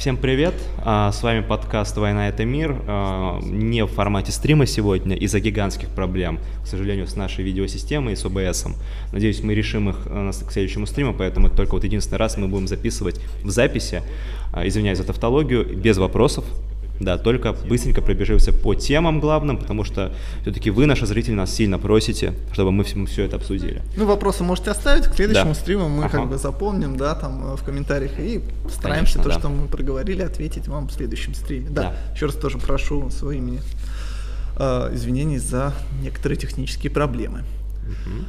Всем привет! А, с вами подкаст «Война – это мир». А, не в формате стрима сегодня из-за гигантских проблем, к сожалению, с нашей видеосистемой и с OBS. Надеюсь, мы решим их а, к следующему стриму, поэтому только вот единственный раз мы будем записывать в записи, извиняюсь за тавтологию, без вопросов, да, только быстренько пробежимся по темам главным, потому что все-таки вы, наши зрители, нас сильно просите, чтобы мы все, это обсудили. Ну, вопросы можете оставить, к следующему да. стриму мы ага. как бы запомним, да, там э, в комментариях и стараемся Конечно, то, да. что мы проговорили, ответить вам в следующем стриме. Да, да. еще раз тоже прошу своего имени э, извинений за некоторые технические проблемы. Угу.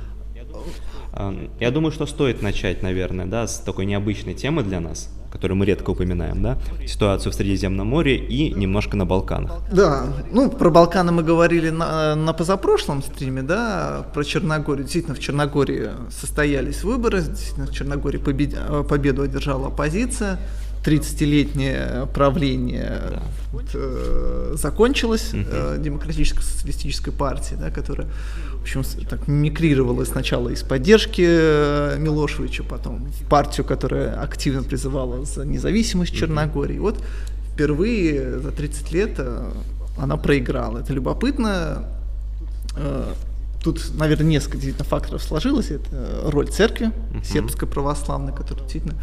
Я думаю, что стоит начать, наверное, да, с такой необычной темы для нас – которую мы редко упоминаем, да, ситуацию в Средиземном море и немножко на Балканах. Да, ну, про Балканы мы говорили на, на позапрошлом стриме, да, про Черногорию. Действительно, в Черногории состоялись выборы, действительно, в Черногории побед, победу одержала оппозиция, 30-летнее правление да. вот, э, закончилось э, демократической социалистической партии, да, которая, в общем, так мимикрировала сначала из поддержки э, Милошевича, потом в партию, которая активно призывала за независимость Черногории. Вот впервые за 30 лет э, она проиграла. Это любопытно. Тут, наверное, несколько действительно факторов сложилось. Это роль церкви сербской православной, которая действительно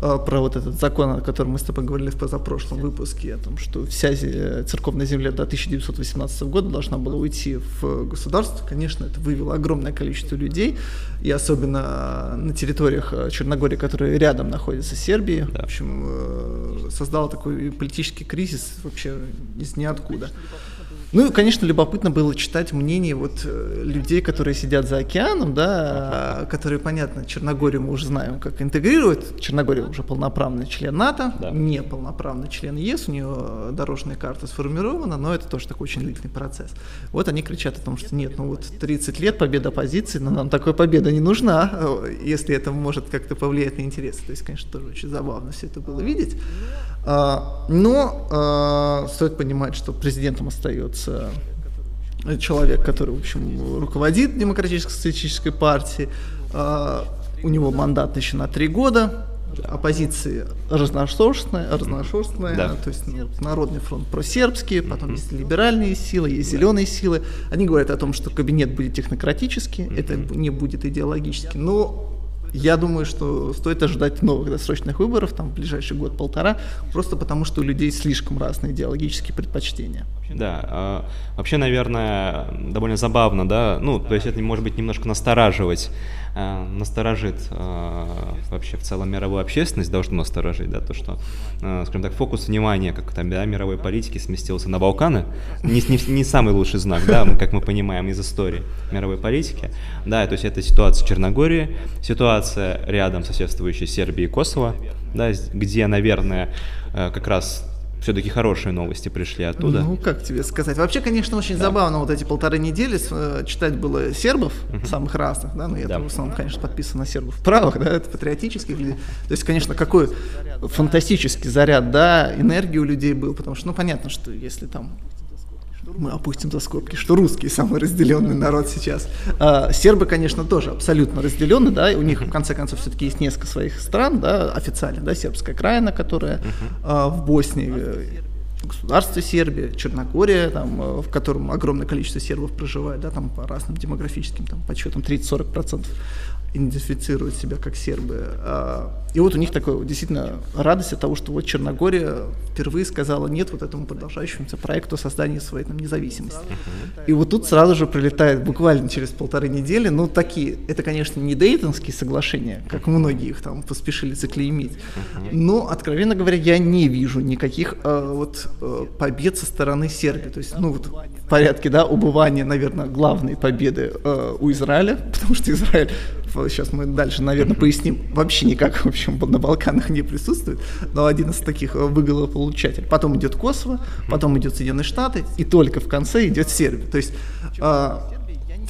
про вот этот закон, о котором мы с тобой говорили в позапрошлом выпуске, о том, что вся церковная земля до 1918 года должна была уйти в государство. Конечно, это вывело огромное количество людей, и особенно на территориях э, Черногории, которые рядом находятся с Сербией. Да. В общем, э, создало такой политический кризис вообще из ниоткуда. Ну и, конечно, любопытно было читать мнение вот э, людей, которые сидят за океаном, да, которые, понятно, Черногорию мы уже знаем, как интегрируют. Черногория уже полноправный член НАТО, да. не полноправный член ЕС, у нее дорожная карта сформирована, но это тоже такой очень длительный процесс. Вот они кричат о том, что нет, ну вот 30 лет победа оппозиции, но нам такой победа не нужна, если это может как-то повлиять на интересы. То есть, конечно, тоже очень забавно все это было видеть. А, но а, стоит понимать, что президентом остается человек, который, в общем, руководит Демократической социалистической партией. А, у него мандат еще на три года. Оппозиции разношерстная, разношерстная, да. то есть ну, Народный фронт просербский, потом mm-hmm. есть либеральные силы, есть зеленые силы. Они говорят о том, что кабинет будет технократический, mm-hmm. это не будет идеологически. Но я думаю, что стоит ожидать новых досрочных выборов, там, в ближайший год-полтора, просто потому что у людей слишком разные идеологические предпочтения. Да, а, вообще, наверное, довольно забавно, да, ну, то есть это может быть немножко настораживать, а, насторожит а, вообще в целом мировую общественность, должно насторожить, да, то, что, а, скажем так, фокус внимания, как там, да, мировой политики сместился на Балканы, не, не, не самый лучший знак, да, как мы понимаем из истории мировой политики, да, то есть это ситуация Черногории, ситуация рядом соседствующей Сербии и Косово, да, где, наверное, как раз все-таки хорошие новости пришли оттуда. Ну, как тебе сказать? Вообще, конечно, очень да. забавно вот эти полторы недели э, читать было сербов самых разных, да, но я да. в основном, конечно, подписан на сербов правых, да, это патриотических людей. То есть, конечно, какой фантастический заряд, да, энергии у людей был, потому что, ну, понятно, что если там мы опустим за скобки, что русские самый разделенный народ сейчас. А, сербы, конечно, тоже абсолютно разделены, да, и у них в конце концов все-таки есть несколько своих стран, да, официально, да, сербская краина, которая а, в Боснии государство Сербия, Черногория, там, э, в котором огромное количество сербов проживает, да, там по разным демографическим там, подсчетам 30-40% идентифицируют себя как сербы. А, и вот у них такое действительно радость от того, что вот Черногория впервые сказала нет вот этому продолжающемуся проекту создания своей там, независимости. И вот тут сразу же прилетает буквально через полторы недели, ну такие, это, конечно, не Дейтонские соглашения, как многие их там поспешили заклеймить, но, откровенно говоря, я не вижу никаких э, вот побед со стороны Сербии. То есть, ну вот в порядке, да, убывания, наверное, главной победы э, у Израиля, потому что Израиль сейчас мы дальше, наверное, поясним, вообще никак, в общем, на Балканах не присутствует, но один из таких э, выгодополучателей. Потом идет Косово, потом идет Соединенные Штаты, и только в конце идет Сербия. То есть э,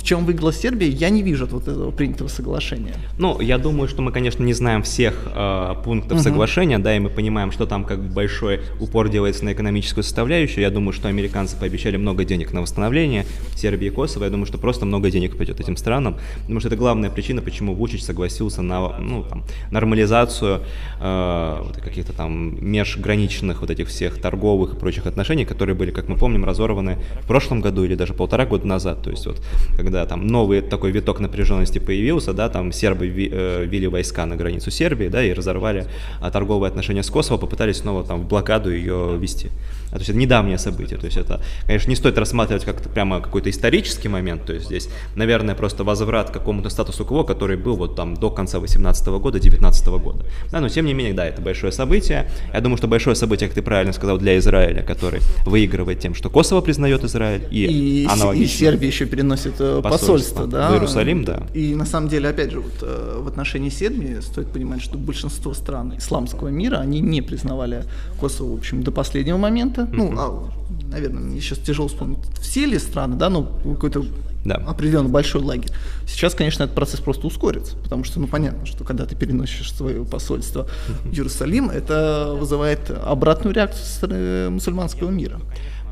в чем выиграла Сербия, я не вижу от вот этого принятого соглашения. Ну, я думаю, что мы, конечно, не знаем всех э, пунктов угу. соглашения, да, и мы понимаем, что там как бы большой упор делается на экономическую составляющую. Я думаю, что американцы пообещали много денег на восстановление Сербии и Косово. Я думаю, что просто много денег пойдет этим странам, потому что это главная причина, почему Вучич согласился на ну, там, нормализацию э, вот, каких-то там межграничных вот этих всех торговых и прочих отношений, которые были, как мы помним, разорваны в прошлом году или даже полтора года назад. То есть вот когда там новый такой виток напряженности появился, да, там сербы э, ввели войска на границу Сербии, да, и разорвали а, торговые отношения с Косово, попытались снова там в блокаду ее вести. А, то есть это недавнее событие, то есть это, конечно, не стоит рассматривать как прямо какой-то исторический момент, то есть здесь, наверное, просто возврат к какому-то статусу КВО, который был вот там до конца 18 года, 19 года. Да, но тем не менее, да, это большое событие. Я думаю, что большое событие, как ты правильно сказал, для Израиля, который выигрывает тем, что Косово признает Израиль, и, и аналогично. И Сербия еще переносит э, посольство, посольство да. В Иерусалим, да. И на самом деле, опять же, вот, э, в отношении Сербии стоит понимать, что большинство стран исламского мира, они не признавали Косово, в общем, до последнего момента, момента, ну, а, наверное, мне сейчас тяжело вспомнить, все ли страны, да, ну, какой-то да. определенно большой лагерь. Сейчас, конечно, этот процесс просто ускорится, потому что, ну, понятно, что когда ты переносишь свое посольство в Иерусалим, это вызывает обратную реакцию с мусульманского мира.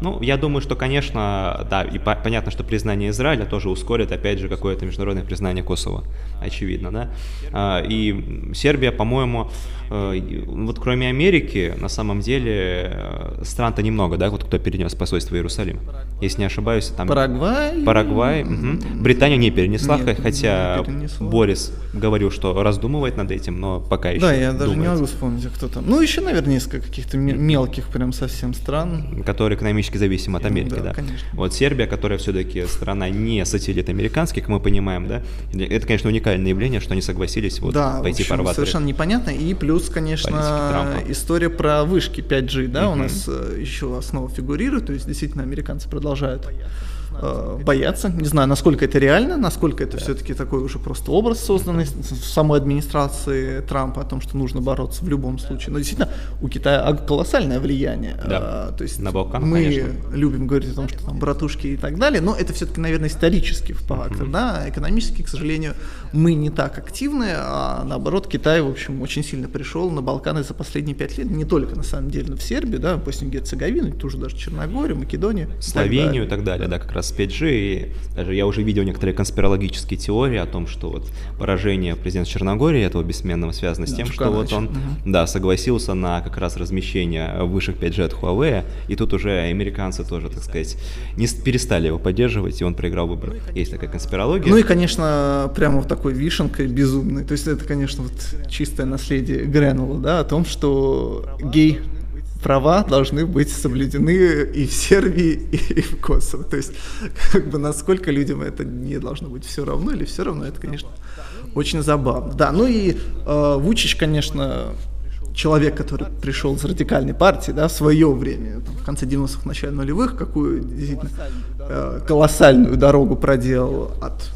Ну, я думаю, что, конечно, да, и по- понятно, что признание Израиля тоже ускорит, опять же, какое-то международное признание Косово, очевидно, да. А, и Сербия, по-моему, э, вот кроме Америки, на самом деле, э, стран-то немного, да, вот кто перенес посольство в Иерусалим. Если не ошибаюсь, там... Парагвай? Парагвай, угу. Британия не перенесла, Нет, хотя не Борис говорил, что раздумывает над этим, но пока еще Да, я даже думает. не могу вспомнить, кто там. Ну, еще, наверное, несколько каких-то мелких прям совсем стран. Которые экономически экономически зависим от Америки, да. да. Конечно. Вот Сербия, которая все-таки страна не сателлит американский, как мы понимаем, да, это, конечно, уникальное явление, что они согласились вот да, пойти по арбатре. совершенно непонятно. И плюс, конечно, история про вышки 5G, да, угу. у нас э, еще основа фигурирует, то есть действительно американцы продолжают э, боятся. Не знаю, насколько это реально, насколько это все-таки такой уже просто образ созданный в самой администрации Трампа о том, что нужно бороться в любом случае. Но действительно, у Китая колоссальное влияние. Да. А, то есть На Балкан, мы конечно. любим говорить о том, что там братушки и так далее, но это все-таки, наверное, исторический фактор. Mm-hmm. Да? Экономически, к сожалению, мы не так активны, а наоборот, Китай, в общем, очень сильно пришел на Балканы за последние пять лет, не только, на самом деле, но в Сербию, да, Боснию Герцеговину, тоже даже Черногорию, Македонию. Словению и так далее, и так далее да, как раз с 5G, и даже я уже видел некоторые конспирологические теории о том, что вот поражение президента Черногории этого бессменного связано с тем, да, что вот он, угу. да, согласился на как раз размещение высших 5G от Huawei, и тут уже американцы тоже, так сказать, не перестали его поддерживать, и он проиграл выборы. Есть такая конспирология. Ну и, конечно, прямо вот такой вишенкой безумной, то есть это, конечно, вот чистое наследие Гренула, да, о том, что гей права должны быть соблюдены и в Сербии, и в Косово. То есть, как бы, насколько людям это не должно быть все равно или все равно, это, конечно, очень забавно. Да, ну и э, Вучич, конечно, человек, который пришел из радикальной партии, да, в свое время, там, в конце 90-х, начале нулевых, какую действительно э, колоссальную дорогу проделал от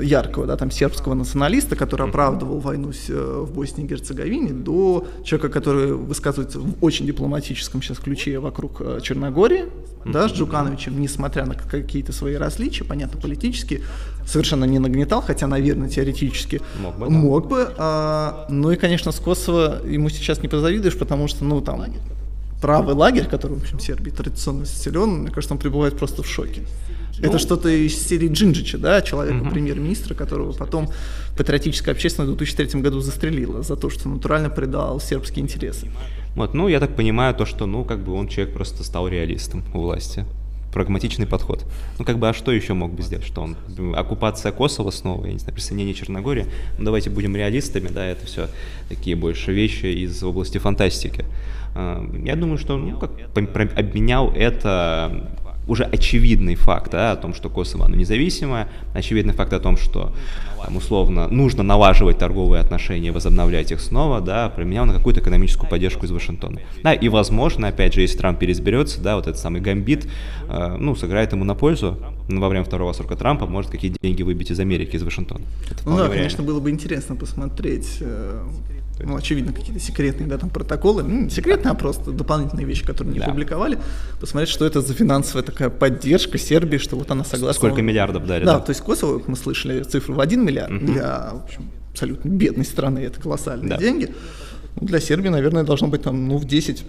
яркого, да, там сербского националиста, который оправдывал войну э, в Боснии и Герцеговине, до человека, который высказывается в очень дипломатическом сейчас ключе вокруг э, Черногории, да, с Джукановичем, несмотря на какие-то свои различия, понятно, политически, совершенно не нагнетал, хотя, наверное, теоретически мог бы. Мог бы а, ну и, конечно, с Косово ему сейчас не позавидуешь, потому что, ну, там, правый лагерь, который, в общем, Сербии традиционно силен, мне кажется, он пребывает просто в шоке. Ну, это что-то из серии Джинджича, да, человека, угу. премьер-министра, которого потом патриотическая общественность в 2003 году застрелила за то, что натурально предал сербские интересы. Вот, ну, я так понимаю, то, что, ну, как бы он человек просто стал реалистом у власти прагматичный подход. Ну, как бы, а что еще мог бы сделать? Что он? Оккупация Косово снова, я не знаю, присоединение Черногории. Ну, давайте будем реалистами, да, это все такие больше вещи из области фантастики. А, я думаю, что, ну, как обменял это уже очевидный факт да, о том, что Косово оно независимое, очевидный факт о том, что там, условно нужно налаживать торговые отношения, возобновлять их снова, да, променял на какую-то экономическую поддержку из Вашингтона. Да, и возможно, опять же, если Трамп переизберется, да, вот этот самый гамбит, э, ну, сыграет ему на пользу, во время второго срока Трампа может какие деньги выбить из Америки, из Вашингтона. Это ну да, реально. конечно, было бы интересно посмотреть, ну, очевидно, какие-то секретные, да, там протоколы, ну, не секретные, а просто дополнительные вещи, которые не Да. публиковали, посмотреть, что это за финансовая такая поддержка Сербии, что вот она согласна. Сколько миллиардов дали, Да, да? то есть Косово, как мы слышали, цифру в 1 миллиард, для, в общем, абсолютно бедной страны это колоссальные Да. деньги. Ну, Для Сербии, наверное, должно быть там, ну, в 10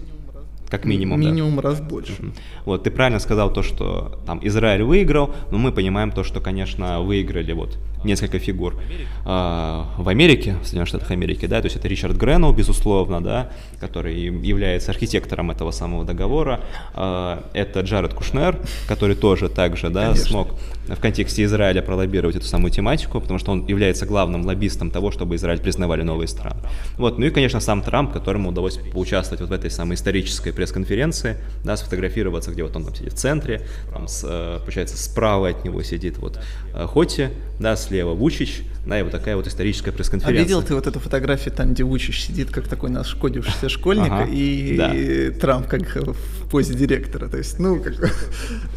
Как минимум, да. минимум раз больше. Вот, ты правильно сказал то, что там Израиль выиграл, но мы понимаем то, что, конечно, выиграли вот несколько фигур а, в Америке, в Соединенных Штатах Америки, да, то есть это Ричард Греннелл, безусловно, да, который является архитектором этого самого договора, А, это Джаред Кушнер, который тоже также, да, Конечно. смог в контексте Израиля пролоббировать эту самую тематику, потому что он является главным лоббистом того, чтобы Израиль признавали новые страны. Вот, ну и, конечно, сам Трамп, которому удалось поучаствовать вот в этой самой исторической пресс-конференции, да, сфотографироваться, где вот он там сидит в центре, там, с, э, получается, справа от него сидит вот э, Хоти, да, слева Вучич, да, и вот такая вот историческая А пресс-конференция. видел ты вот эту фотографию там, где Вучич сидит, как такой нашкодившийся школьник, Ага, и да. Трамп как в позе директора. То есть, ну, как,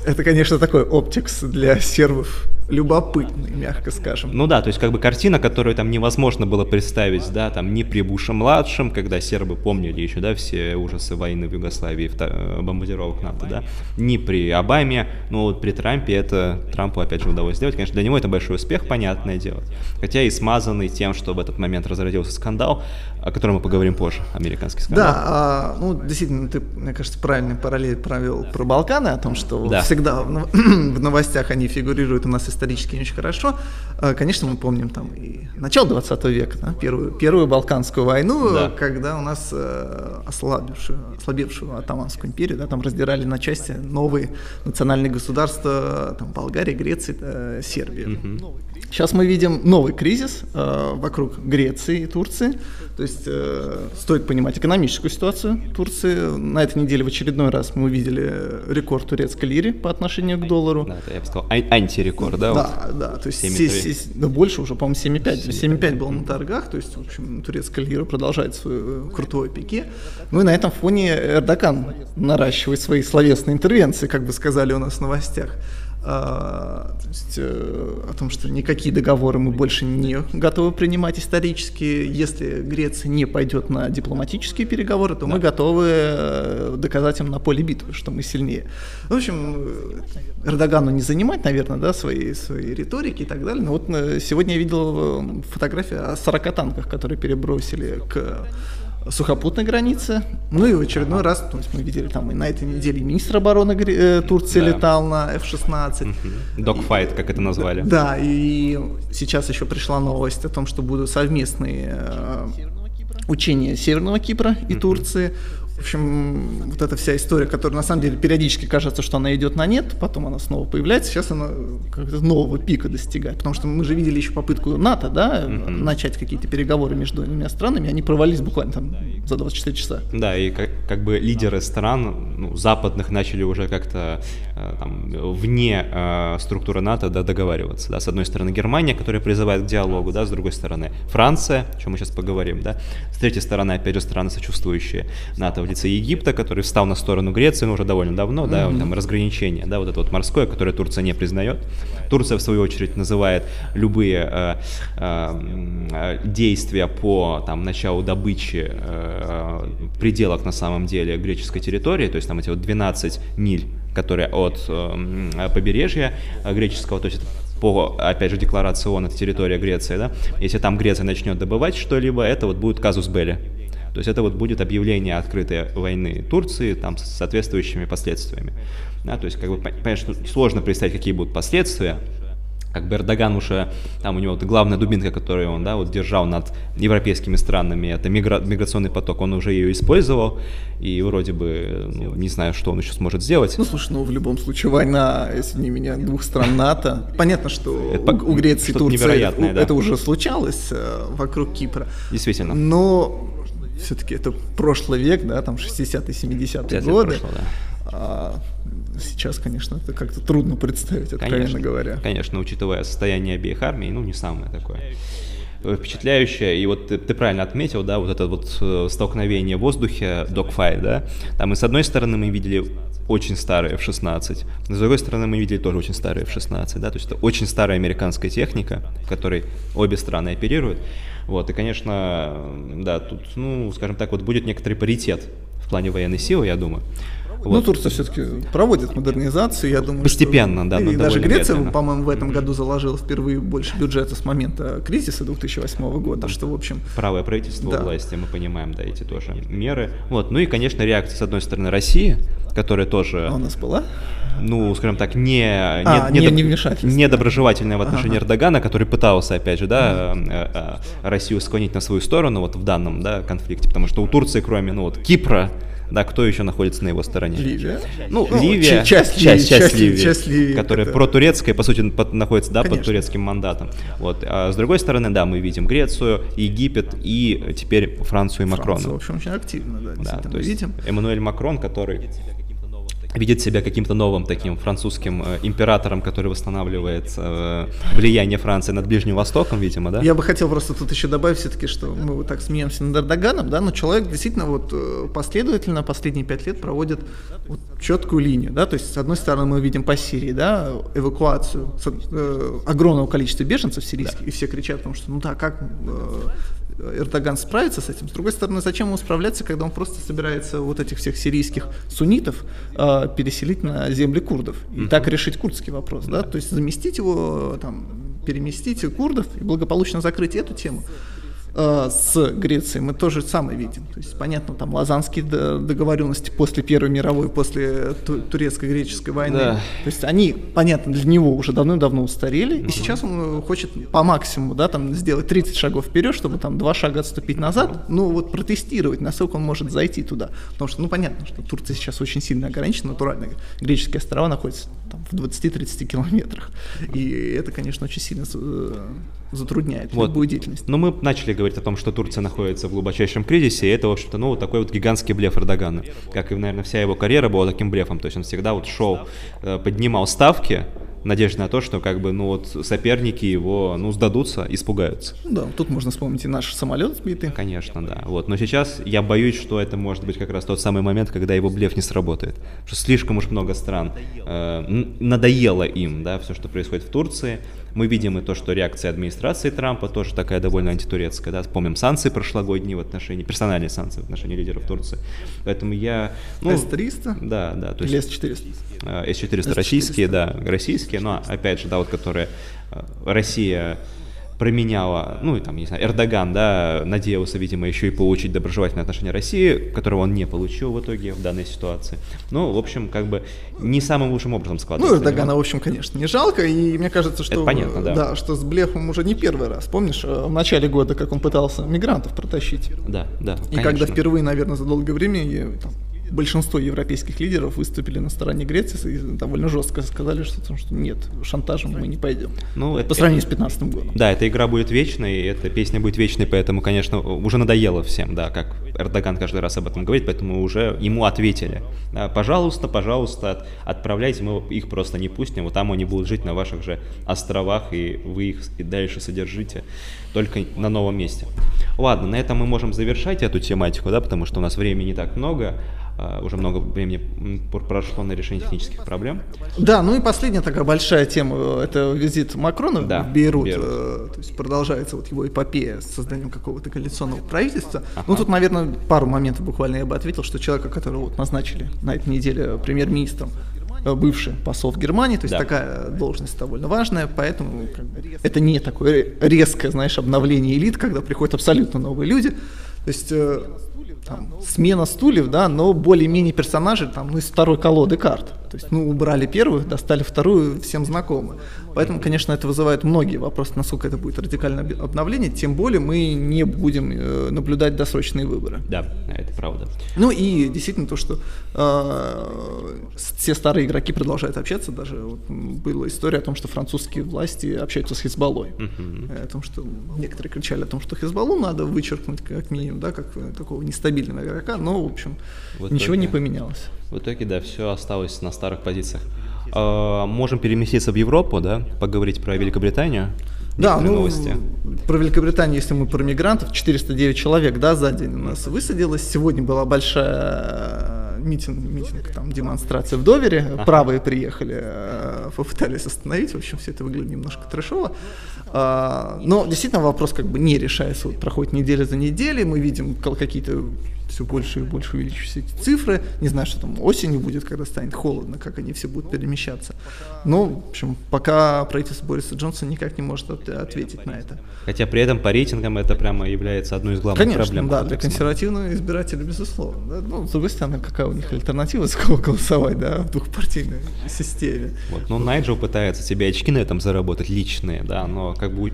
это, конечно, такой оптикс для сербов любопытный, мягко скажем. Ну да, то есть как бы картина, которую там невозможно было представить, да, там ни при Буше-младшем, когда сербы помнили еще, да, все ужасы войны в Югославии, бомбардировок НАТО, да, ни при Обаме, но вот при Трампе это Трампу опять же удалось сделать. Конечно, для него это большой успех, понятное дело. Хотя и смазанный тем, что в этот момент разразился скандал, о котором мы поговорим позже, американский скандал. Да, а, ну, действительно, ты, мне кажется, правильный параллель провел про Балканы, о том, что Да. всегда в, в новостях они фигурируют у нас исторически не очень хорошо. А, Конечно, мы помним там и начало 20 века, да, первую, первую Балканскую войну, Да. когда у нас э, ослабевшую, ослабевшую Атаманскую империю, да, там раздирали на части новые национальные государства, там Болгария, Греция, э, Сербия. Сейчас мы видим новый кризис э, вокруг Греции и Турции. То есть э, стоит понимать экономическую ситуацию Турции. На этой неделе в очередной раз мы увидели рекорд турецкой лиры по отношению к доллару. Да, это, я бы сказал, ан- антирекорд, да? вот? Да, да, то есть 7,3. се- се- да больше уже, по-моему, 7,5. 7,5 было на торгах, то есть, в общем, турецкая лира продолжает свою э, крутой пике. Ну и на этом фоне Эрдоган наращивает свои словесные интервенции, как бы сказали у нас в новостях. А, то есть, э, о том, что никакие договоры мы больше не готовы принимать исторически. Если Греция не пойдет на дипломатические переговоры, то мы готовы э, доказать им на поле битвы, что мы сильнее. В общем, Эрдогану не занимать, наверное, да, свои, свои риторики и так далее. Но вот э, сегодня я видел фотографию о 40 танках, которые перебросили к сухопутной границе. Ну и в очередной раз, то есть мы видели там и на этой неделе министр обороны э, Турции Да. летал на F-16. Догфайт, как это назвали. Да, и сейчас еще пришла новость о том, что будут совместные э, учения Северного Кипра и Турции. В общем, вот эта вся история, которая на самом деле периодически кажется, что она идет на нет, потом она снова появляется, сейчас она как-то нового пика достигает. Потому что мы же видели еще попытку НАТО, да, начать какие-то переговоры между двумя странами, они провалились буквально там за 24 часа. Да, и как, как бы лидеры стран ну, западных начали уже как-то там, вне э, структуры НАТО да, договариваться. Да. С одной стороны Германия, которая призывает к диалогу, да, с другой стороны Франция, о чем мы сейчас поговорим, да. С третьей стороны, опять же, страны, сочувствующие НАТО в лице Египта, который встал на сторону Греции ну, уже довольно давно, да, там разграничение, да, вот это вот морское, которое Турция не признает. Турция, в свою очередь, называет любые э, э, э, действия по там, началу добычи э, в пределах, на самом деле, греческой территории, то есть там эти вот 12 миль, которые от э, побережья греческого, то есть это по, опять же, декларации ООН, это территория Греции, да, если там Греция начнет добывать что-либо, это вот будет казус Белли. То есть это вот будет объявление открытой войны Турции там с соответствующими последствиями. Да, то есть, как бы, что сложно представить, какие будут последствия, как бы Эрдоган уже, там у него вот главная дубинка, которую он, да, вот держал над европейскими странами, это мигра- миграционный поток, он уже ее использовал, и вроде бы, ну, не знаю, что он еще сможет сделать. Ну, слушай, ну в любом случае война, если не меня, двух стран НАТО. Понятно, что Это у, у Греции и Турции у- да. это уже случалось э, вокруг Кипра. Действительно. Но все-таки это прошлый век, да, там 60-е, 70-е 50 лет годы. прошло, да. А сейчас, конечно, это как-то трудно представить, откровенно Конечно, говоря. конечно, учитывая состояние обеих армий, ну, не самое такое впечатляющая. И вот ты, ты правильно отметил, да, вот это вот э, столкновение в воздухе, dogfight, да. Там и с одной стороны мы видели очень старый F-16. С другой стороны, мы видели тоже очень старый F-16, да, то есть это очень старая американская техника, в которой обе страны оперируют. Вот, и, конечно, да, тут, ну, скажем так, вот будет некоторый паритет в плане военной силы, я думаю. Вот. Ну, Турция все-таки проводит модернизацию, я думаю. Постепенно, что... да. И даже Греция, медленно. по-моему, в этом году заложила впервые больше бюджета с момента кризиса 2008 года, что, в общем... Правое правительство да. власти, мы понимаем, да, эти тоже меры. Вот, ну и, конечно, реакция, с одной стороны, России, которая тоже... А у нас была? ну, скажем так, не, а, не, не, не недоброжелательная в отношении ага. Эрдогана, который пытался, опять же, да, ага. Россию склонить на свою сторону вот в данном, да, конфликте, потому что у Турции, кроме, ну, вот, Кипра, да, кто еще находится на его стороне? Ливия. Ну, ну Ливия, часть, часть, часть, часть, Ливии, часть Ливии, которая это... протурецкая, по сути, под, находится, да, Конечно. под турецким мандатом. Вот. А с другой стороны, да, мы видим Грецию, Египет и теперь Францию и Макрона. Франция, в общем, очень активно, да, да то есть видим. Эммануэль Макрон, который видит себя каким-то новым таким французским э, императором, который восстанавливает э, влияние Франции над Ближним Востоком, видимо, да? Я бы хотел просто тут еще добавить все-таки, что мы вот так смеемся над Эрдоганом, да, но человек действительно вот э, последовательно последние пять лет проводит вот четкую линию, да, то есть с одной стороны мы видим по Сирии, да, эвакуацию э, огромного количества беженцев сирийских, да. и все кричат о том, что ну да, как Эрдоган справится с этим. С другой стороны, зачем ему справляться, когда он просто собирается вот этих всех сирийских суннитов э, переселить на земли курдов и mm-hmm. так решить курдский вопрос, да, то есть заместить его, там, переместить курдов и благополучно закрыть эту тему. Э, с Грецией мы тоже самое видим. То есть, понятно, там лазанские договоренности после Первой мировой, после турецко-греческой войны. Да. То есть они, понятно, для него уже давно-давно устарели, и сейчас он э, хочет по максимуму, да, там сделать 30 шагов вперед, чтобы там два шага отступить назад, ну вот протестировать, насколько он может зайти туда. Потому что, ну понятно, что Турция сейчас очень сильно ограничена, натурально. Греческие острова находятся там, в 20-30 километрах. И это, конечно, очень сильно э, затрудняет вот. любую деятельность. Но мы начали говорить о том, что Турция находится в глубочайшем кризисе, и это, в общем-то, ну, вот такой вот гигантский блеф Эрдогана. Как и, наверное, вся его карьера была таким блефом. То есть он всегда вот шел, э, поднимал ставки, надежда на то, что как бы, ну вот соперники его, ну, сдадутся, испугаются. Да, тут можно вспомнить и наш самолет сбитый. Конечно, да. Вот, но сейчас я боюсь, что это может быть как раз тот самый момент, когда его блеф не сработает. Что слишком уж много стран э, надоело им, да, все, что происходит в Турции. Мы видим и то, что реакция администрации Трампа тоже такая довольно антитурецкая. Да? Помним санкции прошлогодние в отношении, персональные санкции в отношении лидеров Турции. Поэтому я... Ну, С-300? Да, да. То есть, Или С-400? С-400 российские, да, российские, но опять же, да, вот которые э, Россия променяла, ну, там, не знаю, Эрдоган, да, надеялся, видимо, еще и получить доброжелательное отношение России, которого он не получил в итоге в данной ситуации. Ну, в общем, как бы не самым лучшим образом складывается. Ну, Эрдогана, в общем, конечно, не жалко, и мне кажется, что... Это понятно, да. Да, что с блефом уже не первый раз. Помнишь, э, в начале года, как он пытался мигрантов протащить? Да, да, И конечно. когда впервые, наверное, за долгое время там, большинство европейских лидеров выступили на стороне Греции и довольно жестко сказали, что, что нет, шантажем мы не пойдем. Ну, это, по сравнению с 2015 годом. Да, эта игра будет вечной, эта песня будет вечной, поэтому, конечно, уже надоело всем, да, как Эрдоган каждый раз об этом говорит, поэтому уже ему ответили. Да, пожалуйста, пожалуйста, отправляйте, мы их просто не пустим, вот там они будут жить на ваших же островах, и вы их и дальше содержите только на новом месте. Ладно, на этом мы можем завершать эту тематику, да, потому что у нас времени не так много. А, уже много времени прошло на решение технических проблем. Да, ну и последняя такая большая тема, э, это визит Макрона да, в Бейрут. Бейрут. Э, то есть продолжается вот его эпопея с созданием какого-то коалиционного правительства. Ага. Ну тут, наверное, пару моментов буквально я бы ответил, что человека, которого вот назначили на этой неделе премьер-министром, э, бывший посол в Германии, то есть да. такая должность довольно важная, поэтому как бы, это не такое резкое, знаешь, обновление элит, когда приходят абсолютно новые люди. То есть там, смена стульев, да, но более-менее персонажи там, ну, из второй колоды карт. То есть, ну, убрали первую, достали вторую, всем знакомы. Поэтому, конечно, это вызывает многие вопросы, насколько это будет радикальное обновление, тем более мы не будем э, наблюдать досрочные выборы. Да, это правда. Ну и действительно то, что э, все старые игроки продолжают общаться, даже вот была история о том, что французские власти общаются с Хизбаллой, uh-huh. о том, что некоторые кричали о том, что Хизбаллу надо вычеркнуть как минимум, да, как такого нестабильного игрока, но, в общем, в ничего не поменялось. В итоге, да, все осталось на старых позициях. Э, можем переместиться в Европу, да, поговорить про Великобританию. Да, ну, новости. про Великобританию, если мы про мигрантов, 409 человек, да, за день у нас высадилось. Сегодня была большая митинг, митинг там, демонстрация в Довере. Ага. Правые приехали, э, попытались остановить. В общем, все это выглядит немножко трэшово. А, но действительно вопрос как бы не решается. Вот проходит неделя за неделей, мы видим какие-то все больше и больше увеличиваются эти цифры. Не знаю, что там осенью будет, когда станет холодно, как они все будут перемещаться. Но, в общем, пока правительство Бориса Джонсона никак не может от, ответить на это. Хотя при этом по рейтингам это прямо является одной из главных Конечно, проблем. да, для консервативного избирателя, безусловно. Да? Ну, с другой стороны, какая у них альтернатива, с кого голосовать, да, в двухпартийной системе. Вот, ну, Найджел пытается себе очки на этом заработать личные, да, но как бы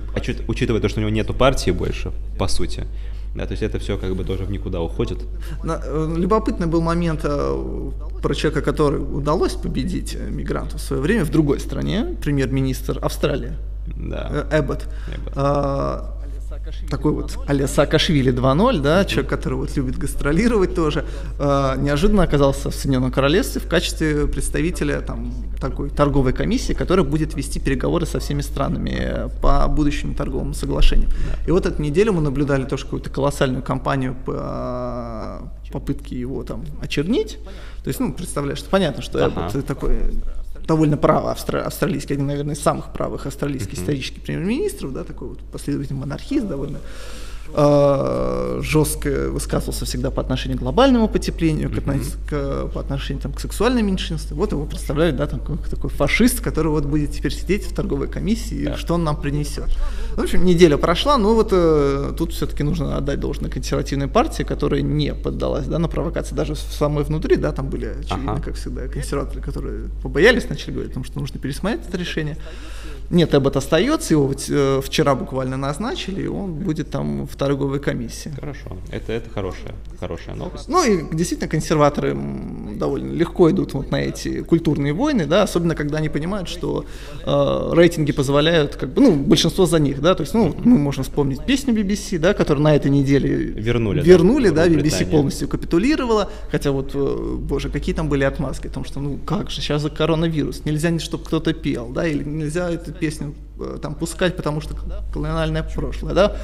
учитывая то, что у него нету партии больше, по сути, да, то есть это все как бы тоже в никуда уходит. Э, любопытный был момент э, про человека, который удалось победить э, мигрантов в свое время в другой стране, премьер-министр Австралии. Да. Эббот. Эббот. А, такой вот а-ля Саакашвили 2.0, да, человек, который вот любит гастролировать тоже, э, неожиданно оказался в Соединенном Королевстве в качестве представителя там такой торговой комиссии, которая будет вести переговоры со всеми странами по будущему торговому соглашению. И вот эту неделю мы наблюдали тоже какую-то колоссальную кампанию по попытке его там очернить. То есть, ну, представляешь, что понятно, что ага. это такой довольно правый австра- австралийский, один, наверное, из самых правых австралийских uh-huh. исторических премьер-министров, да, такой вот последовательный монархист довольно э, жестко высказывался всегда по отношению к глобальному потеплению, mm-hmm. к, по отношению там, к сексуальным меньшинствам. Вот его представляют, да, там такой, такой фашист, который вот будет теперь сидеть в торговой комиссии, да. что он нам принесет. В общем, неделя прошла, но вот э, тут все-таки нужно отдать должное консервативной партии, которая не поддалась да, на провокации даже самой внутри, да, там были, очевидно, ага. как всегда, консерваторы, которые побоялись, начали говорить о том, что нужно пересмотреть это решение. Нет, Эббот остается, его э, вчера буквально назначили, и он будет там в торговой комиссии. Хорошо, это, это хорошая, хорошая новость. Ну и действительно консерваторы довольно легко идут вот на эти культурные войны, да, особенно когда они понимают, что э, рейтинги позволяют, как бы, ну, большинство за них, да, то есть, ну, мы можем вспомнить песню BBC, да, которую на этой неделе вернули, вернули, да, да BBC полностью капитулировала, хотя вот, э, боже, какие там были отмазки о том, что, ну, как же, сейчас за коронавирус, нельзя, чтобы кто-то пел, да, или нельзя эту песню э, там пускать, потому что колониальное прошлое, да,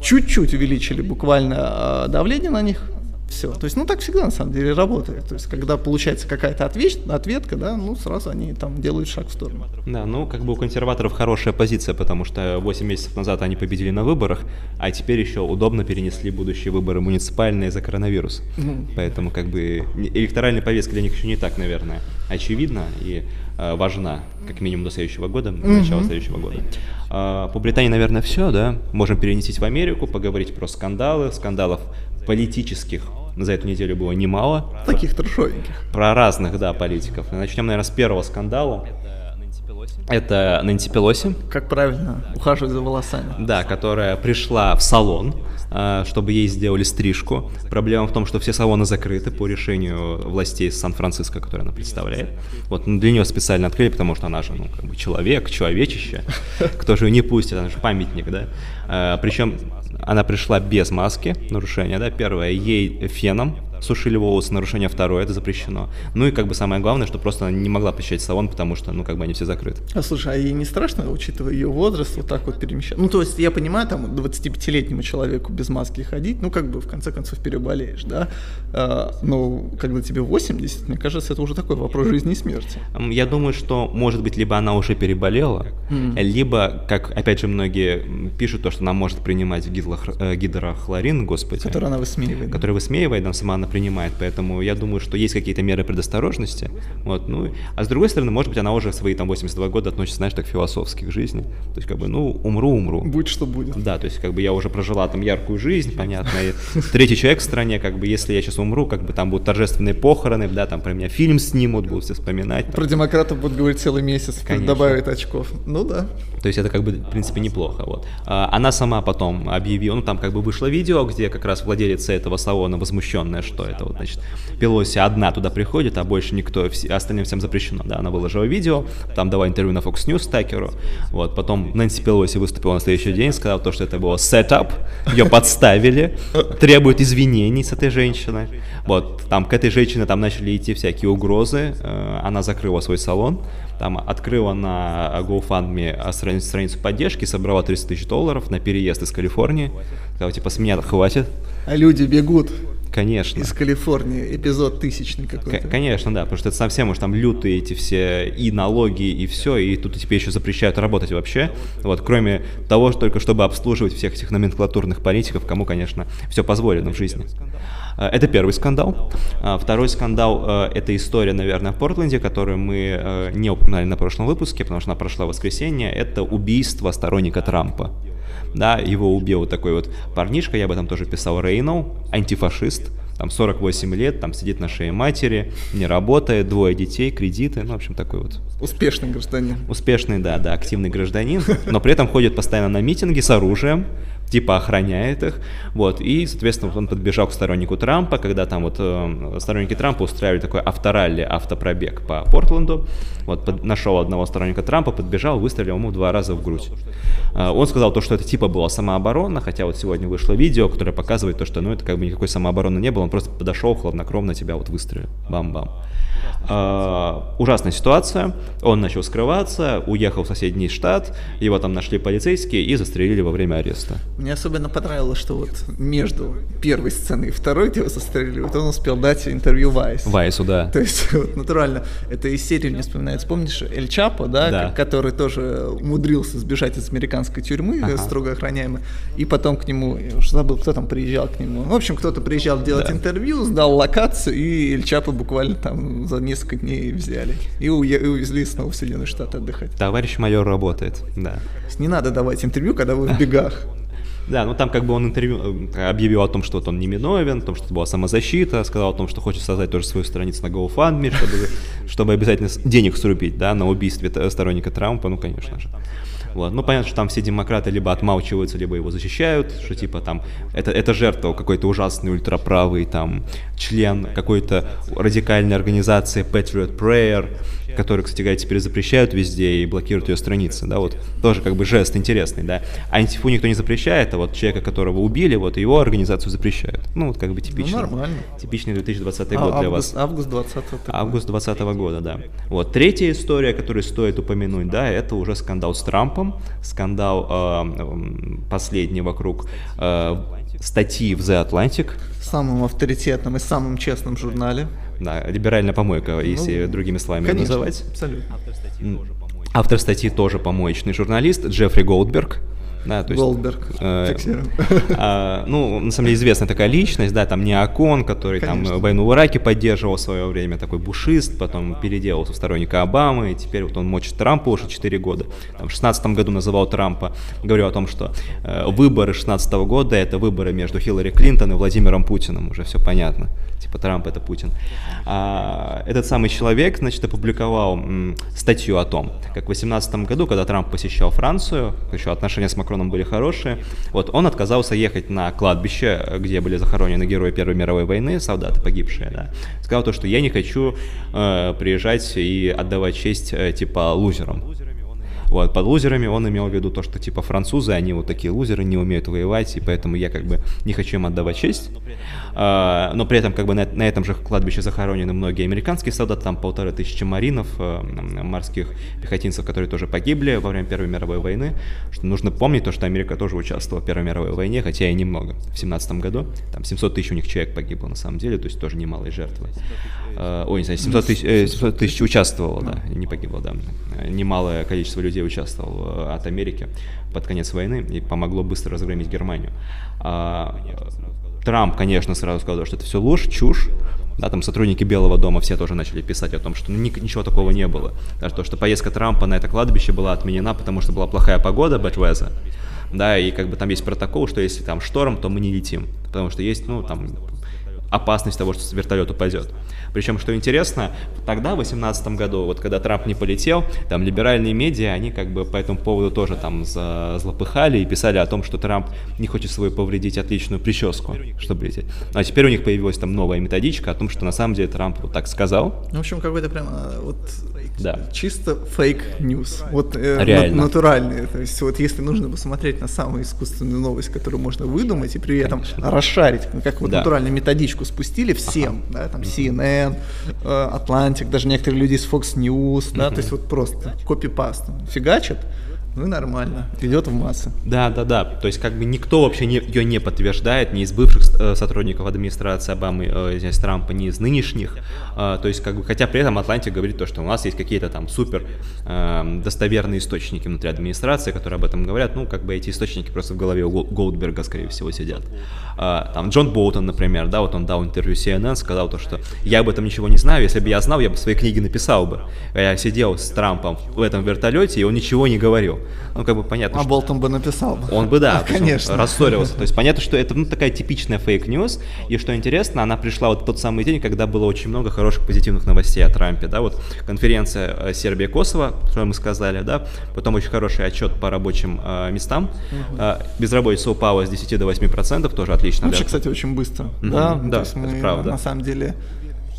чуть-чуть увеличили буквально э, давление на них, все. То есть, ну так всегда на самом деле работает. То есть, когда получается какая-то ответ, ответка, да, ну сразу они там делают шаг в сторону. Да, ну как бы у консерваторов хорошая позиция, потому что 8 месяцев назад они победили на выборах, а теперь еще удобно перенесли будущие выборы муниципальные за коронавирус. Mm. Поэтому как бы электоральная повестка для них еще не так, наверное, очевидна и э, важна, как минимум до следующего года, до mm-hmm. начала следующего года. Э, по Британии, наверное, все, да. Можем перенестись в Америку, поговорить про скандалы, скандалов политических за эту неделю было немало. Таких трешовеньких. Про разных, да, политиков. Начнем, наверное, с первого скандала. Это Нэнси Пелоси. Как правильно ухаживать за волосами. Да, которая пришла в салон, а, чтобы ей сделали стрижку. Проблема в том, что все салоны закрыты по решению властей Сан-Франциско, которые она представляет. Вот ну, для нее специально открыли, потому что она же, ну, как бы человек, человечище. Кто же ее не пустит, она же памятник, да. А, Причем она пришла без маски, нарушение, да, первое, ей феном сушили волосы, нарушение второе, это запрещено. Ну и как бы самое главное, что просто она не могла посещать салон, потому что, ну, как бы они все закрыты. А слушай, а ей не страшно, учитывая ее возраст, вот так вот перемещаться? Ну, то есть, я понимаю, там, 25-летнему человеку без маски ходить, ну, как бы, в конце концов, переболеешь, да? А, но когда тебе 80, мне кажется, это уже такой вопрос жизни и смерти. Я думаю, что, может быть, либо она уже переболела, mm. либо, как, опять же, многие пишут, то, что она может принимать э, гидрохлорин, господи. Который она высмеивает. Который высмеивает, там сама она принимает, поэтому я думаю, что есть какие-то меры предосторожности, вот, ну, а с другой стороны, может быть, она уже в свои там 82 года относится, знаешь, так философски к жизни, то есть, как бы, ну, умру, умру. Будь что будет. Да, то есть, как бы, я уже прожила там яркую жизнь, понятно, и третий человек в стране, как бы, если я сейчас умру, как бы, там будут торжественные похороны, да, там про меня фильм снимут, будут все вспоминать. Там. Про демократов будут говорить целый месяц, Конечно. добавить очков, ну да. То есть, это, как бы, в принципе, неплохо, вот. А, она сама потом объявила, ну, там, как бы, вышло видео, где как раз владелица этого салона возмущенная, что что это вот, значит, Пелоси одна туда приходит, а больше никто, остальным всем запрещено, да, она выложила видео, там давала интервью на Fox News Такеру, вот, потом Нэнси Пелоси выступила на следующий день, сказала то, что это было сетап, ее подставили, требует извинений с этой женщиной, вот, там к этой женщине там начали идти всякие угрозы, э, она закрыла свой салон, там открыла на GoFundMe страницу, страницу поддержки, собрала 30 тысяч долларов на переезд из Калифорнии. Сказала, типа, с меня хватит. А люди бегут. Конечно. Из Калифорнии, эпизод тысячный какой-то. Конечно, да, потому что это совсем уж там лютые эти все и налоги, и все, и тут тебе еще запрещают работать вообще. Вот, кроме того, что только чтобы обслуживать всех этих номенклатурных политиков, кому, конечно, все позволено в жизни. Э, это первый скандал. А, второй скандал э, – это история, наверное, в Портленде, которую мы э, не упоминали на прошлом выпуске, потому что она прошла в воскресенье. Это убийство сторонника Трампа. Да, его убил такой вот парнишка, я об этом тоже писал, Рейнол, антифашист, там 48 лет, там сидит на шее матери, не работает, двое детей, кредиты, ну, в общем, такой вот. Успешный гражданин. Успешный, да, да, активный гражданин, но при этом ходит постоянно на митинги с оружием, типа охраняет их, вот, и, соответственно, он подбежал к стороннику Трампа, когда там вот э, сторонники Трампа устраивали такой авторалли, автопробег по Портленду, вот, под, нашел одного сторонника Трампа, подбежал, выстрелил ему два раза в грудь. Э, он сказал то, что это типа была самооборона, хотя вот сегодня вышло видео, которое показывает то, что, ну, это как бы никакой самообороны не было, он просто подошел, хладнокровно тебя вот выстрелил, бам-бам. Э, ужасная ситуация, он начал скрываться, уехал в соседний штат, его там нашли полицейские и застрелили во время ареста. Мне особенно понравилось, что вот между первой сценой и второй, где его застрелили, вот он успел дать интервью Вайс. Вайсу, да. То есть, вот, натурально, это из серии мне вспоминается. Помнишь Эль Чапо, да, да. который тоже умудрился сбежать из американской тюрьмы, ага. строго охраняемой, и потом к нему, я уже забыл, кто там приезжал к нему. В общем, кто-то приезжал делать да. интервью, сдал локацию, и Эль Чапо буквально там за несколько дней взяли. И, у- и увезли снова в Соединенные Штаты отдыхать. Товарищ майор работает, да. Не надо давать интервью, когда вы в бегах. Да, ну там как бы он интервью э, объявил о том, что вот он не виновен, о том, что это была самозащита, сказал о том, что хочет создать тоже свою страницу на GoFundMe, чтобы, чтобы обязательно денег срубить, да, на убийстве сторонника Трампа, ну, конечно же. Вот. Ну, понятно, что там все демократы либо отмалчиваются, либо его защищают, что типа там это, это жертва какой-то ужасный ультраправый там член какой-то радикальной организации Patriot Prayer, который, кстати говоря, теперь запрещают везде и блокируют ее страницы, да, вот тоже как бы жест интересный, да. А антифу никто не запрещает, а вот человека, которого убили, вот его организацию запрещают. Ну, вот как бы типичный. Ну, нормально. Типичный 2020 а, год август, для вас. Август 20 Август 20 года, да. Вот третья история, которую стоит упомянуть, да, это уже скандал с Трампом, скандал э, последний вокруг э, статьи в The Atlantic. Самым авторитетным и самым честным журнале. Да, либеральная помойка, если ну, другими словами конечно, называть. Абсолютно. Автор статьи тоже помоечный журналист Джеффри Голдберг. Да, то есть, Голдберг, э, э, ну, на самом деле известная такая личность, да, там Неокон, который Конечно. там войну в Ираке поддерживал в свое время, такой бушист, потом переделался в сторонника Обамы, и теперь вот он мочит Трампа уже 4 года. Там, в 16 году называл Трампа, говорил о том, что э, выборы 16 года это выборы между Хиллари Клинтон и Владимиром Путиным, уже все понятно типа Трамп это Путин. А, этот самый человек, значит, опубликовал м, статью о том, как в 2018 году, когда Трамп посещал Францию, еще отношения с Макроном были хорошие, вот он отказался ехать на кладбище, где были захоронены герои Первой мировой войны, солдаты погибшие, да. Сказал то, что я не хочу э, приезжать и отдавать честь э, типа лузерам. Вот, под лузерами он имел в виду то, что типа французы, они вот такие лузеры, не умеют воевать, и поэтому я как бы не хочу им отдавать честь. А, но при этом как бы на, на этом же кладбище захоронены многие американские солдаты, там полторы тысячи маринов, э, морских пехотинцев, которые тоже погибли во время Первой мировой войны. Что нужно помнить то, что Америка тоже участвовала в Первой мировой войне, хотя и немного. В 17 году там 700 тысяч у них человек погибло на самом деле, то есть тоже немалые жертвы. Э, ой, не знаю, 700 тысяч, э, 700 тысяч участвовало, да, не погибло, да. Немалое количество людей участвовало от Америки под конец войны и помогло быстро разгромить Германию. А, Трамп, конечно, сразу сказал, что это все ложь, чушь. Да, там сотрудники Белого дома все тоже начали писать о том, что ну, ничего такого не было. Даже то, что поездка Трампа на это кладбище была отменена, потому что была плохая погода, bad weather. Да, и как бы там есть протокол, что если там шторм, то мы не летим. Потому что есть, ну, там опасность того, что вертолет упадет. Причем, что интересно, тогда, в 2018 году, вот когда Трамп не полетел, там либеральные медиа, они как бы по этому поводу тоже там злопыхали и писали о том, что Трамп не хочет свою повредить отличную прическу, чтобы лететь. А теперь у них появилась там новая методичка о том, что на самом деле Трамп вот так сказал. Ну, в общем, какой-то прям а, вот да. чисто фейк ньюс. Вот э, Реально. натуральные. То есть вот если нужно посмотреть на самую искусственную новость, которую можно выдумать и при этом Конечно. расшарить, ну, как вот Да. натуральную методичку спустили всем, да, там CNN, э, Atlantic, даже некоторые люди из Fox News, да, то есть вот просто копипаст фигачат, ну и нормально, идет в массы. Да, да, да. То есть, как бы никто вообще не, ее не подтверждает, ни из бывших э, сотрудников администрации Обамы, э, Трампа, ни из нынешних. Э, то есть, как бы, хотя при этом Атлантик говорит то, что у нас есть какие-то там супер э, достоверные источники внутри администрации, которые об этом говорят. Ну, как бы эти источники просто в голове у Гол- Голдберга, скорее всего, сидят. А, там Джон Болтон, например, да, вот он дал интервью CNN, сказал то, что я об этом ничего не знаю, если бы я знал, я бы свои книги написал бы. Я сидел с Трампом в этом вертолете, и он ничего не говорил. Ну, как бы понятно, А что... Болтон бы написал. Он бы, да, конечно. рассорился. То есть понятно, что это ну, такая типичная fake news. И что интересно, она пришла вот в тот самый день, когда было очень много хороших позитивных новостей о Трампе. Да, вот конференция э, Сербия-Косово, что мы сказали, да, потом очень хороший отчет по рабочим э, местам. Э, безработица упала с 10 до 8 процентов, тоже отлично. Вообще, да. кстати, очень быстро. Мгм, Да, да, то есть это мы, правда. На самом деле,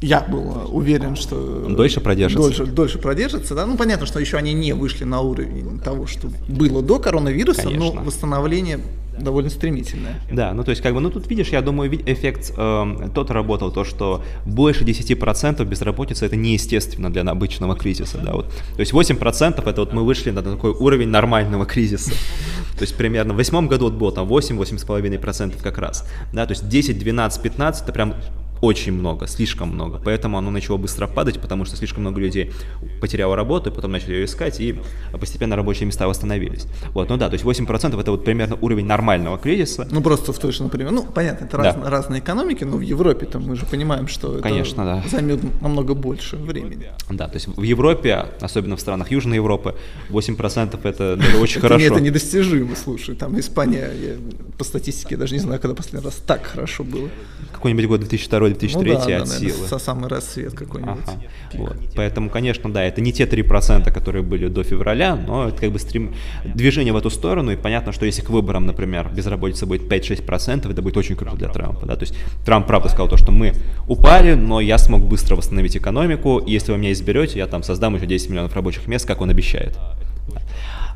я был уверен, что Он дольше продержится. Дольше, дольше продержится, да. Ну понятно, что еще они не вышли на уровень того, что было до коронавируса, Конечно. но восстановление довольно стремительное. Да, ну то есть как бы, ну тут видишь, я думаю, эффект эм, тот работал, то, что больше 10% безработицы это неестественно для обычного кризиса, да, вот. То есть 8% это вот мы вышли на такой уровень нормального кризиса. То есть примерно в восьмом году вот было там 8-8,5% как раз, да, то есть 10, 12, 15 это прям очень много, слишком много. Поэтому оно начало быстро падать, потому что слишком много людей потеряло работу, потом начали ее искать, и постепенно рабочие места восстановились. Вот, ну да, то есть 8% это вот примерно уровень нормального кризиса. Ну просто в той же, например, ну понятно, это Да. раз- разные экономики, но в Европе-то мы же понимаем, что Конечно, да. это займет намного больше времени. Да, то есть в Европе, особенно в странах Южной Европы, 8% это очень Это, хорошо. не- это недостижимо, слушай, там Испания, я по статистике даже не знаю, когда последний раз так хорошо было. Какой-нибудь год 2002-2003 Ну да, да, от наверное, силы. со самый рассвет какой-нибудь. Ага, вот. Поэтому, конечно, да, это не те 3%, которые были до февраля, но это как бы стрем... движение в эту сторону, и понятно, что если к выборам, например, безработица будет 5-6%, это будет очень круто для Трампа, да, то есть Трамп правда сказал то, что мы упали, но я смог быстро восстановить экономику, и если вы меня изберете, я там создам еще 10 миллионов рабочих мест, как он обещает. Да.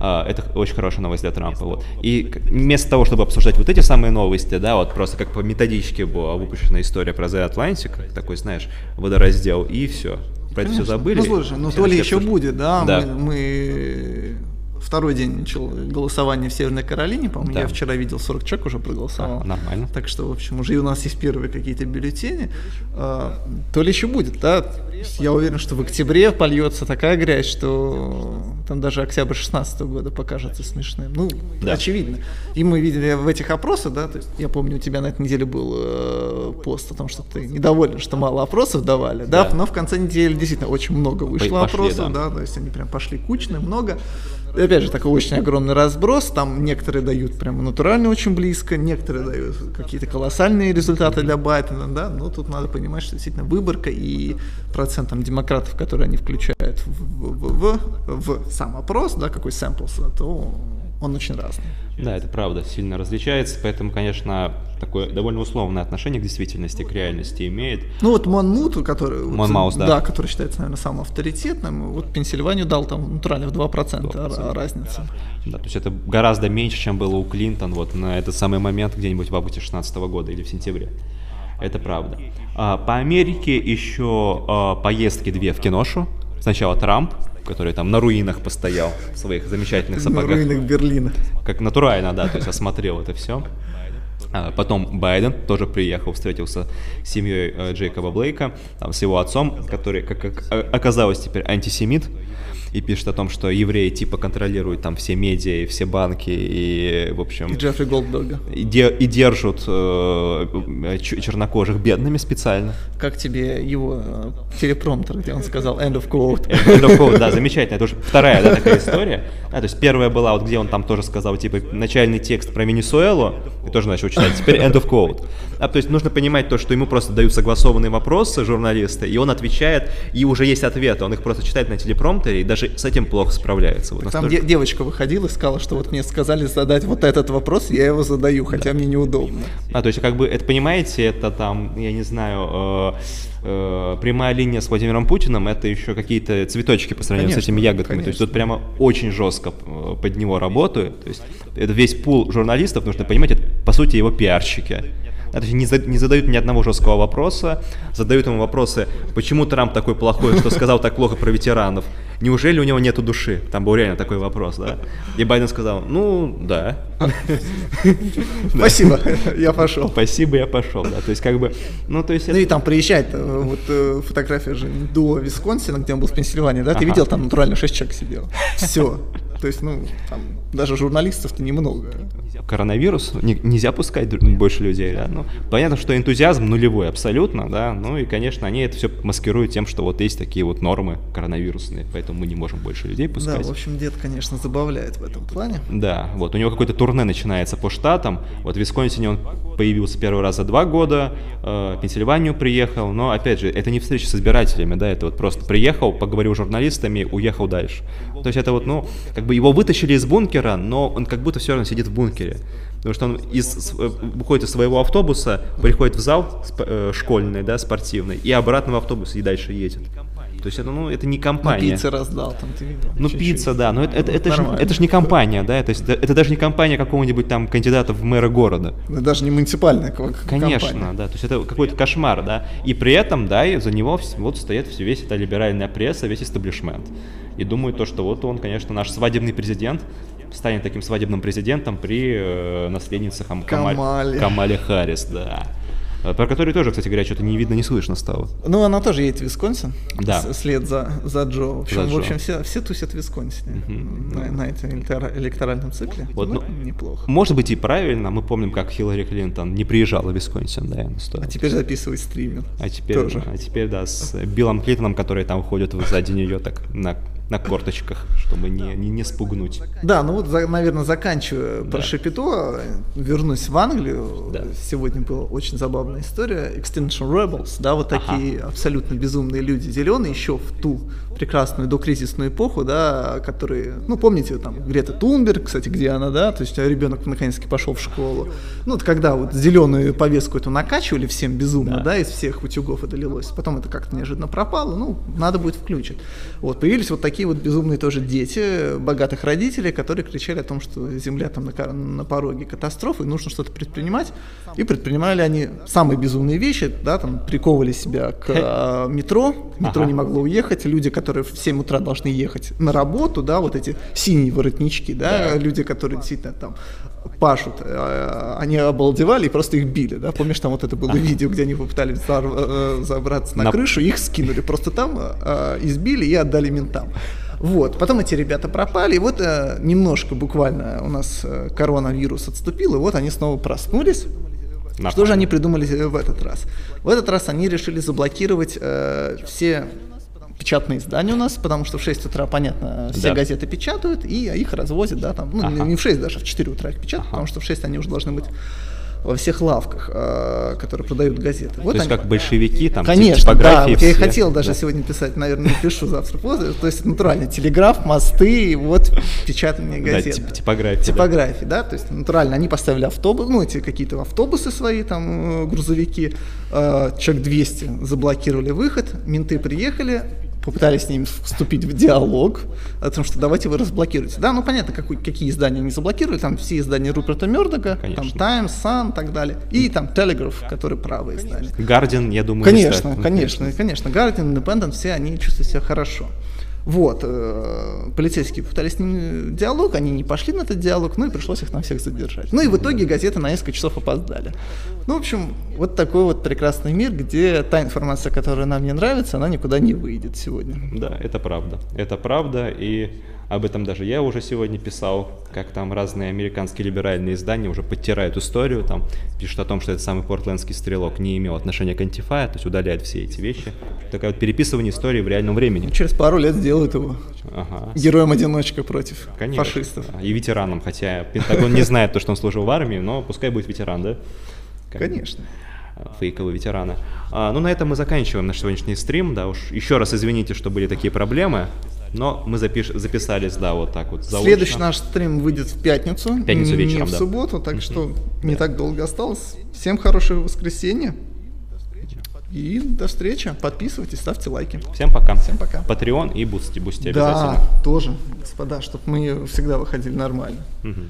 А, Это очень хорошая новость для Трампа. Вот. И вместо того, чтобы обсуждать вот эти самые новости, да, вот просто как по методичке была выпущена история про The Atlantic, такой, знаешь, водораздел, и все. Про это все забыли. Ну слушай, ну то ли еще обсуждать. будет, да? Да. Мы, мы второй день начал голосование в Северной Каролине, по-моему, Да. я вчера видел 40 человек уже проголосовал. А, нормально. Так что, в общем, уже и у нас есть первые какие-то бюллетени. А, то ли еще будет, да? Я уверен, что в октябре польется такая грязь, что там даже октябрь 16 года покажется смешным. Ну, Да. очевидно. И мы видели в этих опросах, да, то есть я помню, у тебя на этой неделе был э, пост о том, что ты недоволен, что мало опросов давали, да, Да. но в конце недели действительно очень много вышло пошли, опросов, да. да, то есть они прям пошли кучно, много. Опять же, такой очень огромный разброс, там некоторые дают прямо натурально очень близко, некоторые дают какие-то колоссальные результаты для Байдена, да, но тут надо понимать, что действительно выборка и процентом демократов, которые они включают в, в- в- в сам опрос, да, какой samples, то он очень разный. Да, это правда, сильно различается, поэтому, конечно, такое довольно условное отношение к действительности, к реальности имеет. Ну вот Монмут, который, вот, Монмаус, да. который считается, наверное, самым авторитетным, вот Пенсильванию дал там натурально в 2%, 2%. разница. Да, то есть это гораздо меньше, чем было у Клинтон вот на этот самый момент где-нибудь в августе 2016 года или в сентябре. Это правда. А, по Америке еще а, поездки две в киношу. Сначала Трамп, который там на руинах постоял в своих замечательных На сапогах. руинах Берлина. Как натурально, да, то есть осмотрел это все. Потом Байден тоже приехал, встретился с семьей э, Джейкоба Блейка, там, с его отцом, который, как, о- оказалось, теперь антисемит. И пишет о том, что евреи типа контролируют там все медиа и все банки и, в общем... И Джеффри Голдберга. И, де, и держат э, чернокожих бедными специально. Как тебе его э, телепромптер, где он сказал end of quote? End of quote, да, замечательно. Это уже вторая да, такая история. Да, то есть первая была, вот где он там тоже сказал, типа, начальный текст про Венесуэлу, и тоже начал читать. Теперь end of quote. А, то есть нужно понимать то, что ему просто дают согласованные вопросы журналисты, и он отвечает, и уже есть ответы. Он их просто читает на телепромптере, и даже с этим плохо справляется. Вот Там де- девочка выходила и сказала, что вот мне сказали задать вот этот вопрос, я его задаю, хотя да. мне неудобно. А, то есть как бы, это понимаете, это там, я не знаю, э, э, прямая линия с Владимиром Путиным, это еще какие-то цветочки по сравнению конечно, с этими ягодками. Конечно. То есть тут прямо очень жестко э, под него работают. То есть это весь пул журналистов, нужно понимать, это по сути его пиарщики. Это не, за, не задают ни одного жесткого вопроса, задают ему вопросы, почему Трамп такой плохой, что сказал так плохо про ветеранов, неужели у него нету души? Там был реально такой вопрос, да? И Байден сказал, ну, да. Спасибо, я пошел. Спасибо, я пошел, да. То есть как бы, ну то есть... Ну и там приезжает, э, вот э, фотография же до Висконсина, где он был в Пенсильвании, да? Ты видел, там натурально 6 человек сидел. Все. То есть, ну, там даже журналистов-то немного. Коронавирус, не, нельзя пускать больше людей, да. Ну, понятно, что энтузиазм нулевой абсолютно, да. Ну и, конечно, они это все маскируют тем, что вот есть такие вот нормы коронавирусные, поэтому мы не можем больше людей пускать. Да, в общем, дед, конечно, забавляет в этом плане. Да, вот у него какое-то турне начинается по штатам. Вот в Висконсине он появился первый раз за два года, э, в Пенсильванию приехал, но, опять же, это не встреча с избирателями, да, это вот просто приехал, поговорил с журналистами, уехал дальше. То есть это вот, ну, как бы его вытащили из бункера, но он как будто все равно сидит в бункере. Потому что он из, э, выходит из своего автобуса, приходит в зал э, школьный, да, спортивный, и обратно в автобус и дальше едет. То есть это, ну, это не компания. Ну, пицца раздал, там ты видел. Ну, чуть-чуть. пицца, да, но это, это, это, же, это же не компания, да, то есть это даже не компания какого-нибудь там кандидата в мэра города. Это даже не муниципальная Конечно, компания. да, то есть это какой-то кошмар, да, и при этом, да, и за него вот стоит весь эта либеральная пресса, весь истеблишмент. И думаю то, что вот он, конечно, наш свадебный президент, станет таким свадебным президентом при э, наследнице Хам- Камале. Камале Харрис, да. Э, про который тоже, кстати говоря, что-то не видно, не слышно стало. Ну, она тоже едет в Висконсин. Да. След за, за Джо. В общем, в общем все, все тусят в Висконсине угу. на, на этом электоральном цикле. Вот, ну, неплохо. Может быть и правильно. Мы помним, как Хиллари Клинтон не приезжала в Висконсин, да, А теперь записывает стример. А теперь, тоже. а теперь, да, с Биллом Клинтоном, который там ходит сзади нее так на на корточках, чтобы не, не, не спугнуть. Да, ну вот, за, наверное, заканчивая да. про Шапито, вернусь в Англию. Да. Сегодня была очень забавная история. Extinction Rebels, да, вот такие ага. абсолютно безумные люди, зеленые, еще в ту прекрасную докризисную эпоху, да, которые, ну, помните, там, Грета Тунберг, кстати, где она, да, то есть ребенок наконец-таки пошел в школу. Ну, вот когда вот зеленую повестку эту накачивали всем безумно, да, да из всех утюгов это лилось, потом это как-то неожиданно пропало, ну, надо будет включить. Вот, появились вот такие вот безумные тоже дети богатых родителей, которые кричали о том, что Земля там на, на пороге катастрофы, нужно что-то предпринимать, и предпринимали они самые безумные вещи, да, там, приковывали себя к э, метро, метро ага. не могло уехать, люди, которые которые в 7 утра должны ехать на работу, да, вот эти синие воротнички, да, да. люди, которые действительно там пашут, э, они обалдевали и просто их били, да, помнишь, там вот это было видео, где они попытались э, забраться на, на крышу, их скинули просто там, э, избили и отдали ментам. Вот, потом эти ребята пропали, и вот немножко буквально у нас коронавирус отступил, и вот они снова проснулись. Напомню. Что же они придумали в этот раз? В этот раз они решили заблокировать э, все печатные издания у нас, потому что в 6 утра, понятно, все да. газеты печатают, и их развозят, да, там, ну, ага. не в 6 даже, в 4 утра их печатают, ага. потому что в 6 они уже должны быть во всех лавках, э, которые продают газеты. Вот То есть они... как большевики, там Конечно, да, вот я и хотел даже да. сегодня писать, наверное, напишу завтра после. То есть натурально телеграф, мосты, вот печатание газет. Да, тип, типография. Типография, да. да, то есть натурально они поставили автобус, ну эти какие-то автобусы свои, там э, грузовики, э, человек 200 заблокировали выход, менты приехали, попытались с ним вступить в диалог о том, что давайте вы разблокируете. Да, ну понятно, какой, какие издания они заблокировали, там все издания Руперта Мердога, там Times, Sun и так далее, и там Telegraph, который правые издания. Guardian, я думаю, Конечно, конечно, конечно. Guardian, Independent, все они чувствуют себя хорошо. Вот, э, полицейские попытались с ними диалог, они не пошли на этот диалог, ну и пришлось их на всех задержать. Ну и в итоге газеты на несколько часов опоздали. Ну, в общем, вот такой вот прекрасный мир, где та информация, которая нам не нравится, она никуда не выйдет сегодня. Да, это правда. Это правда, и об этом даже я уже сегодня писал, как там разные американские либеральные издания уже подтирают историю, там пишут о том, что этот самый портлендский стрелок не имел отношения к антифа, то есть удаляет все эти вещи. Такое вот переписывание истории в реальном времени. Через пару лет сделают его Ага. героем-одиночкой против Конечно. фашистов. да. И ветераном, хотя Пентагон не знает то, что он служил в армии, но пускай будет ветеран, да? Как Конечно. э, Фейковые ветераны. А, ну, на этом мы заканчиваем наш сегодняшний стрим, да, уж еще раз извините, что были такие проблемы, но мы запиш- записались, да, вот так вот заочно. Следующий наш стрим выйдет в пятницу, пятницу не вечером, в да. субботу, так что не так долго осталось. Всем хорошего воскресенья. И до встречи. Подписывайтесь, ставьте лайки. Всем пока. Всем пока. Patreon и Бусти, Бусти Да, обязательно. тоже, господа, чтобы мы всегда выходили нормально. Мгм.